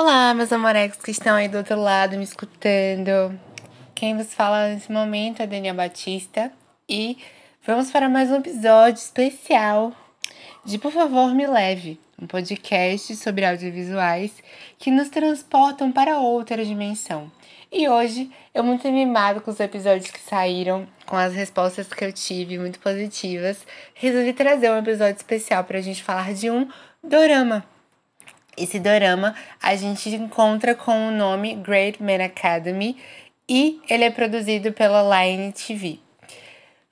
Olá, meus amorecos que estão aí do outro lado me escutando. Quem vos fala nesse momento é Daniel Batista e vamos para mais um episódio especial de Por Favor Me Leve, um podcast sobre audiovisuais que nos transportam para outra dimensão. E hoje eu muito animado com os episódios que saíram, com as respostas que eu tive muito positivas, resolvi trazer um episódio especial para a gente falar de um dorama esse dorama a gente encontra com o nome Great Man Academy e ele é produzido pela Line TV.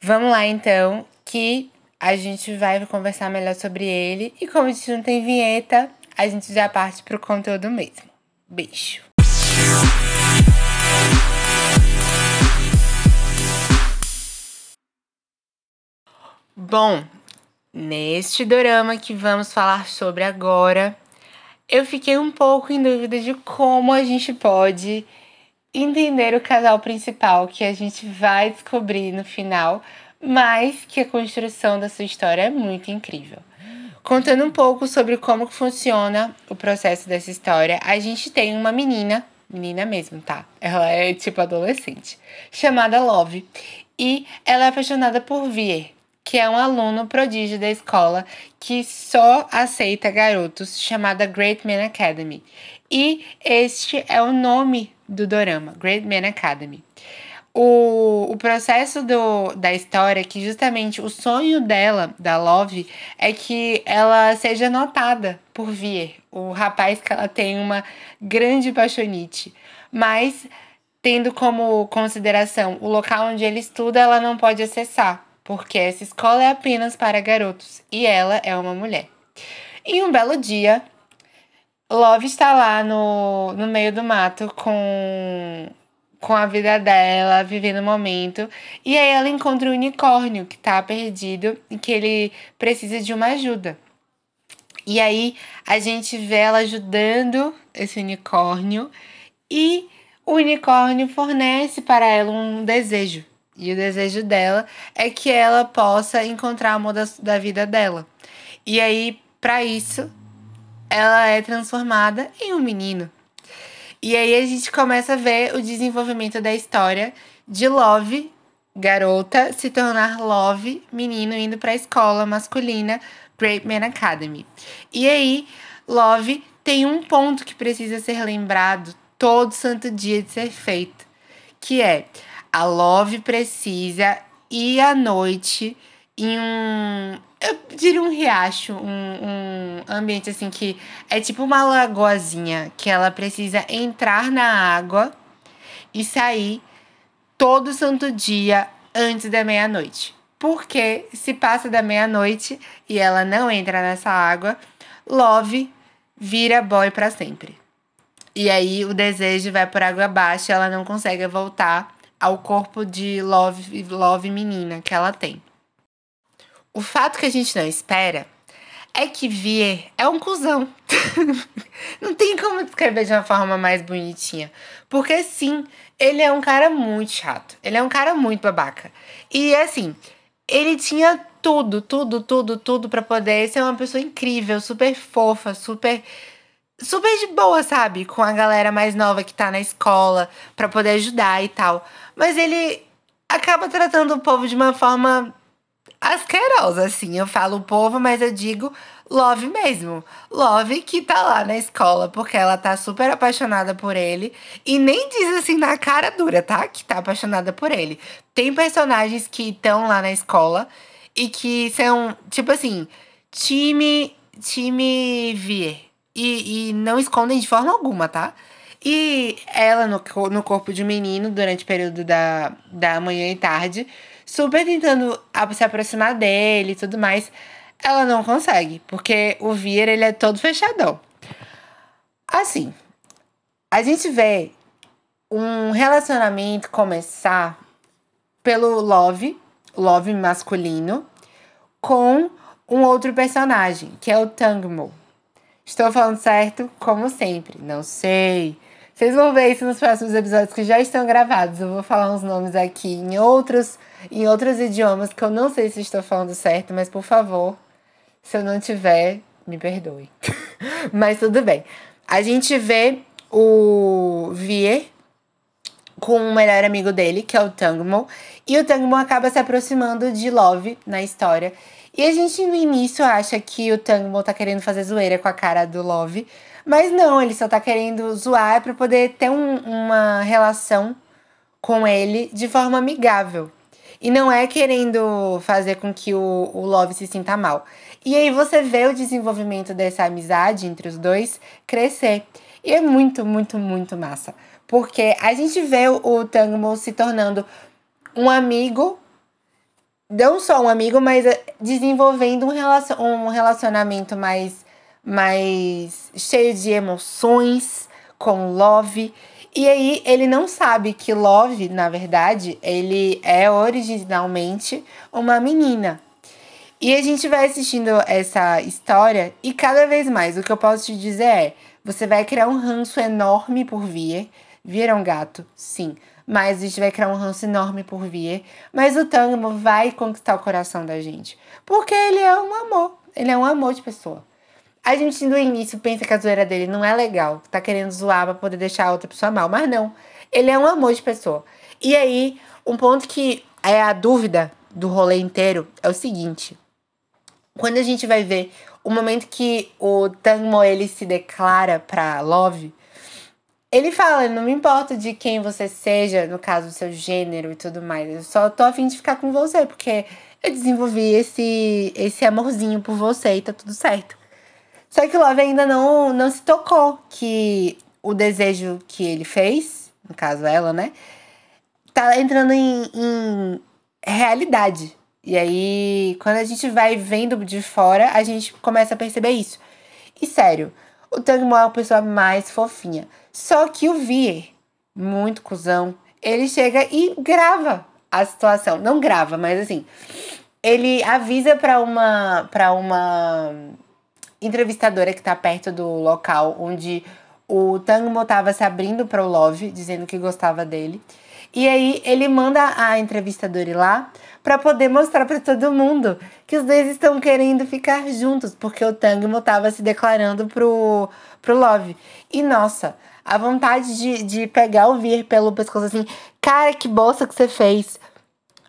Vamos lá então, que a gente vai conversar melhor sobre ele e como a gente não tem vinheta, a gente já parte pro conteúdo mesmo. Beijo. Bom, neste dorama que vamos falar sobre agora, eu fiquei um pouco em dúvida de como a gente pode entender o casal principal que a gente vai descobrir no final, mas que a construção da sua história é muito incrível. Contando um pouco sobre como funciona o processo dessa história, a gente tem uma menina, menina mesmo, tá? Ela é tipo adolescente, chamada Love, e ela é apaixonada por Vier, que é um aluno prodígio da escola que só aceita garotos, chamada Great Man Academy. E este é o nome do dorama, Great Man Academy. O, o processo do, da história, que justamente o sonho dela, da Love, é que ela seja notada por Vier, o rapaz que ela tem uma grande paixonite. Mas, tendo como consideração o local onde ele estuda, ela não pode acessar porque essa escola é apenas para garotos e ela é uma mulher. Em um belo dia, Love está lá no, no meio do mato com, com a vida dela, vivendo o momento, e aí ela encontra um unicórnio que está perdido e que ele precisa de uma ajuda. E aí a gente vê ela ajudando esse unicórnio e o unicórnio fornece para ela um desejo e o desejo dela é que ela possa encontrar o amor da, da vida dela. E aí, para isso, ela é transformada em um menino. E aí a gente começa a ver o desenvolvimento da história de Love, garota, se tornar Love, menino indo para a escola masculina Great Man Academy. E aí, Love tem um ponto que precisa ser lembrado todo santo dia de ser feito, que é a Love precisa ir à noite em um. Eu diria um riacho, um, um ambiente assim que é tipo uma lagoazinha que ela precisa entrar na água e sair todo santo dia antes da meia-noite. Porque se passa da meia-noite e ela não entra nessa água, Love vira boy para sempre. E aí o desejo vai por água abaixo, ela não consegue voltar ao corpo de Love, Love menina que ela tem. O fato que a gente não espera é que Vier é um cuzão. não tem como descrever de uma forma mais bonitinha. Porque sim, ele é um cara muito chato. Ele é um cara muito babaca. E assim, ele tinha tudo, tudo, tudo, tudo para poder ser uma pessoa incrível, super fofa, super super de boa, sabe? Com a galera mais nova que tá na escola, para poder ajudar e tal. Mas ele acaba tratando o povo de uma forma asquerosa, assim. Eu falo o povo, mas eu digo Love mesmo. Love que tá lá na escola porque ela tá super apaixonada por ele. E nem diz assim na cara dura, tá? Que tá apaixonada por ele. Tem personagens que estão lá na escola e que são, tipo assim, time. Time Vier e, e não escondem de forma alguma, tá? E ela, no, no corpo de menino, durante o período da, da manhã e tarde, super tentando se aproximar dele e tudo mais, ela não consegue, porque o Vir, ele é todo fechadão. Assim, a gente vê um relacionamento começar pelo love, love masculino, com um outro personagem, que é o Tangmo. Estou falando certo, como sempre. Não sei. Vocês vão ver isso nos próximos episódios que já estão gravados. Eu vou falar uns nomes aqui em outros, em outros idiomas que eu não sei se estou falando certo, mas por favor, se eu não tiver, me perdoe. mas tudo bem. a gente vê o Vier com o melhor amigo dele, que é o Tangmo, e o Tangmo acaba se aproximando de Love na história. E a gente no início acha que o Tangmo tá querendo fazer zoeira com a cara do Love, mas não, ele só tá querendo zoar para poder ter um, uma relação com ele de forma amigável. E não é querendo fazer com que o, o Love se sinta mal. E aí você vê o desenvolvimento dessa amizade entre os dois crescer. E é muito, muito, muito massa. Porque a gente vê o Tangmo se tornando um amigo, não só um amigo, mas eh, desenvolvendo um, um relacionamento mais, mais cheio de emoções com Love. E aí ele não sabe que Love, na verdade, ele é originalmente uma menina. E a gente vai assistindo essa história e cada vez mais o que eu posso te dizer é, você vai criar um ranço enorme por Vier. Vier é um gato, sim, mas a gente vai criar um ranço enorme por Vier. Mas o Tangmo vai conquistar o coração da gente, porque ele é um amor, ele é um amor de pessoa. A gente no início pensa que a zoeira dele não é legal, tá querendo zoar pra poder deixar a outra pessoa mal, mas não. Ele é um amor de pessoa. E aí, um ponto que é a dúvida do rolê inteiro é o seguinte: quando a gente vai ver o momento que o Tangmo ele se declara pra Love, ele fala, não me importa de quem você seja, no caso, do seu gênero e tudo mais. Eu só tô afim de ficar com você, porque eu desenvolvi esse, esse amorzinho por você e tá tudo certo. Só que o Love ainda não, não se tocou que o desejo que ele fez, no caso ela, né, tá entrando em, em realidade. E aí, quando a gente vai vendo de fora, a gente começa a perceber isso. E sério, o Tangmo é a pessoa mais fofinha. Só que o Vier, muito cuzão, ele chega e grava a situação. Não grava, mas assim, ele avisa para uma para uma entrevistadora que tá perto do local onde o Tangmo tava se abrindo para o Love, dizendo que gostava dele. E aí ele manda a entrevistadora ir lá para poder mostrar para todo mundo que os dois estão querendo ficar juntos, porque o Tangmo tava se declarando pro, pro Love. E nossa, a vontade de, de pegar o Vir pelo pescoço assim, cara, que bosta que você fez.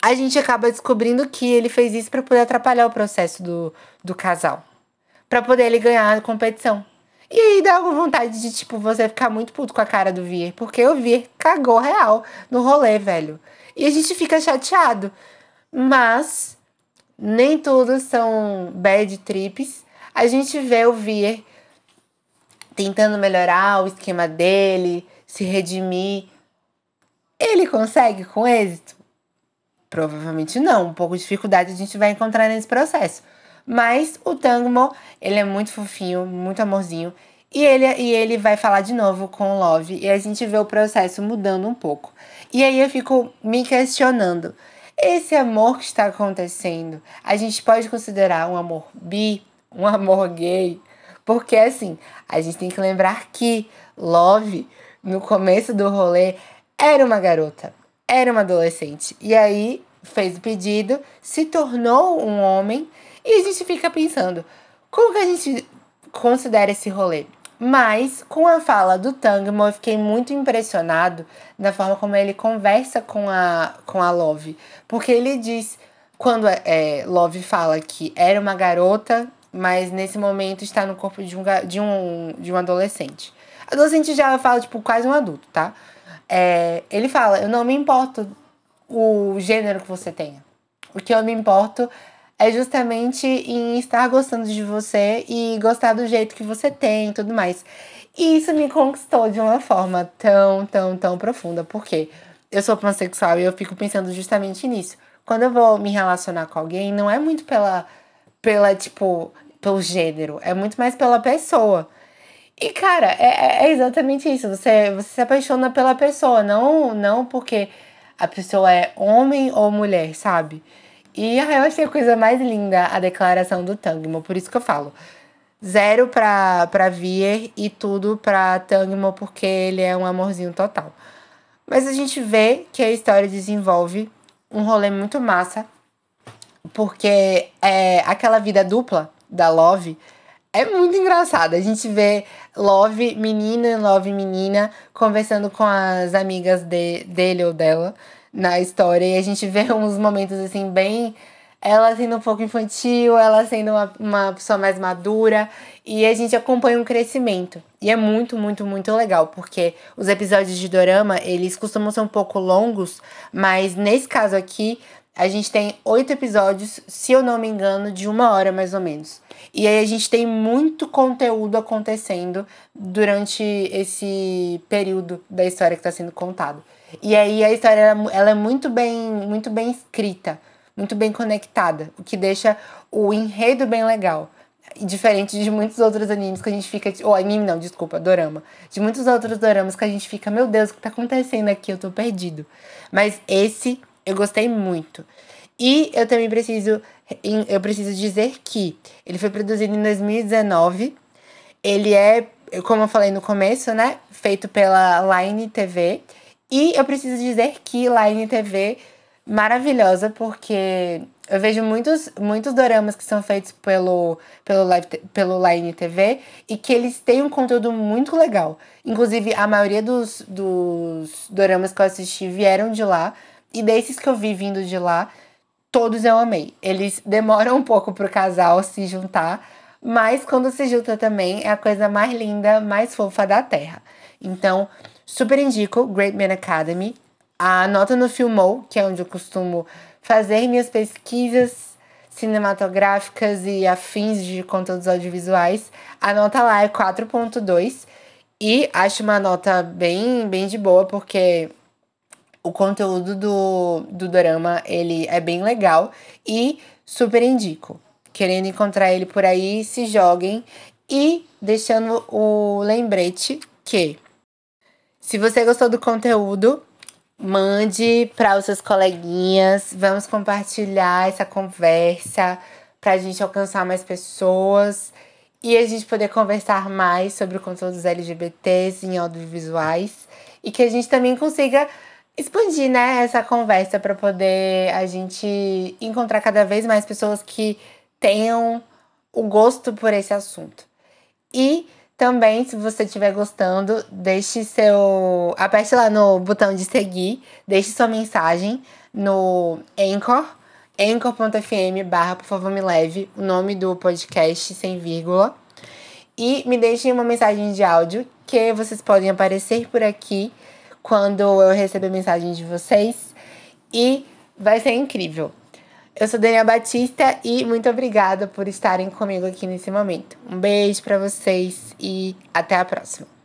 A gente acaba descobrindo que ele fez isso para poder atrapalhar o processo do, do casal para poder ele ganhar a competição. E aí dá uma vontade de, tipo, você ficar muito puto com a cara do Vir, porque o Vir cagou real no rolê, velho. E a gente fica chateado. Mas nem tudo são bad trips. A gente vê o Vir tentando melhorar o esquema dele, se redimir. Ele consegue com êxito? Provavelmente não. Um pouco de dificuldade a gente vai encontrar nesse processo. Mas o Tangmo, ele é muito fofinho, muito amorzinho. E ele, e ele vai falar de novo com o Love e a gente vê o processo mudando um pouco. E aí eu fico me questionando: esse amor que está acontecendo, a gente pode considerar um amor bi, um amor gay? Porque assim, a gente tem que lembrar que Love, no começo do rolê, era uma garota, era uma adolescente. E aí fez o pedido, se tornou um homem e a gente fica pensando, como que a gente considera esse rolê? Mas com a fala do Tangmo, eu fiquei muito impressionado da forma como ele conversa com a, com a Love. Porque ele diz, quando é, Love fala que era uma garota, mas nesse momento está no corpo de um, de um, de um adolescente. Adolescente já fala, tipo, quase um adulto, tá? É, ele fala, eu não me importo o gênero que você tenha. O que eu me importo é justamente em estar gostando de você e gostar do jeito que você tem e tudo mais. E isso me conquistou de uma forma tão, tão, tão profunda, porque eu sou pansexual e eu fico pensando justamente nisso. Quando eu vou me relacionar com alguém, não é muito pela, pela tipo, pelo gênero, é muito mais pela pessoa. E, cara, é, é exatamente isso. Você, você se apaixona pela pessoa, não, não porque a pessoa é homem ou mulher, sabe? E eu achei a coisa mais linda a declaração do Tangmo, por isso que eu falo. Zero pra, pra Vier e tudo pra Tangmo, porque ele é um amorzinho total. Mas a gente vê que a história desenvolve um rolê muito massa, porque é, aquela vida dupla da Love é muito engraçado. A gente vê Love menino e Love menina conversando com as amigas de, dele ou dela na história. E a gente vê uns momentos assim bem ela sendo um pouco infantil, ela sendo uma, uma pessoa mais madura, e a gente acompanha um crescimento. E é muito, muito, muito legal, porque os episódios de Dorama, eles costumam ser um pouco longos, mas nesse caso aqui, a gente tem oito episódios, se eu não me engano, de uma hora mais ou menos. E aí a gente tem muito conteúdo acontecendo durante esse período da história que está sendo contado. E aí a história ela é muito bem, muito bem escrita muito bem conectada, o que deixa o enredo bem legal. Diferente de muitos outros animes que a gente fica. Ou anime não, desculpa, dorama. De muitos outros doramas que a gente fica, meu Deus, o que tá acontecendo aqui? Eu tô perdido. Mas esse eu gostei muito. E eu também preciso. Eu preciso dizer que ele foi produzido em 2019. Ele é, como eu falei no começo, né? Feito pela Line TV. E eu preciso dizer que Line TV maravilhosa, porque eu vejo muitos, muitos doramas que são feitos pelo, pelo, live, pelo Line TV e que eles têm um conteúdo muito legal. Inclusive, a maioria dos, dos doramas que eu assisti vieram de lá. E desses que eu vi vindo de lá, todos eu amei. Eles demoram um pouco pro casal se juntar, mas quando se junta também é a coisa mais linda, mais fofa da Terra. Então, super indico Great Man Academy. A nota no Filmou, que é onde eu costumo fazer minhas pesquisas cinematográficas e afins de conteúdos audiovisuais, a nota lá é 4.2 e acho uma nota bem, bem de boa, porque o conteúdo do, do drama ele é bem legal e super indico. Querendo encontrar ele por aí, se joguem. E deixando o lembrete que se você gostou do conteúdo, Mande para os seus coleguinhas. Vamos compartilhar essa conversa para a gente alcançar mais pessoas e a gente poder conversar mais sobre conteúdos LGBTs em audiovisuais e que a gente também consiga expandir né, essa conversa para poder a gente encontrar cada vez mais pessoas que tenham o gosto por esse assunto. E também, se você estiver gostando, deixe seu. Aperte lá no botão de seguir, deixe sua mensagem no Anchor, anchor.fm barra por favor me leve, o nome do podcast sem vírgula. E me deixem uma mensagem de áudio que vocês podem aparecer por aqui quando eu receber mensagem de vocês. E vai ser incrível. Eu sou Daniela Batista e muito obrigada por estarem comigo aqui nesse momento. Um beijo para vocês e até a próxima.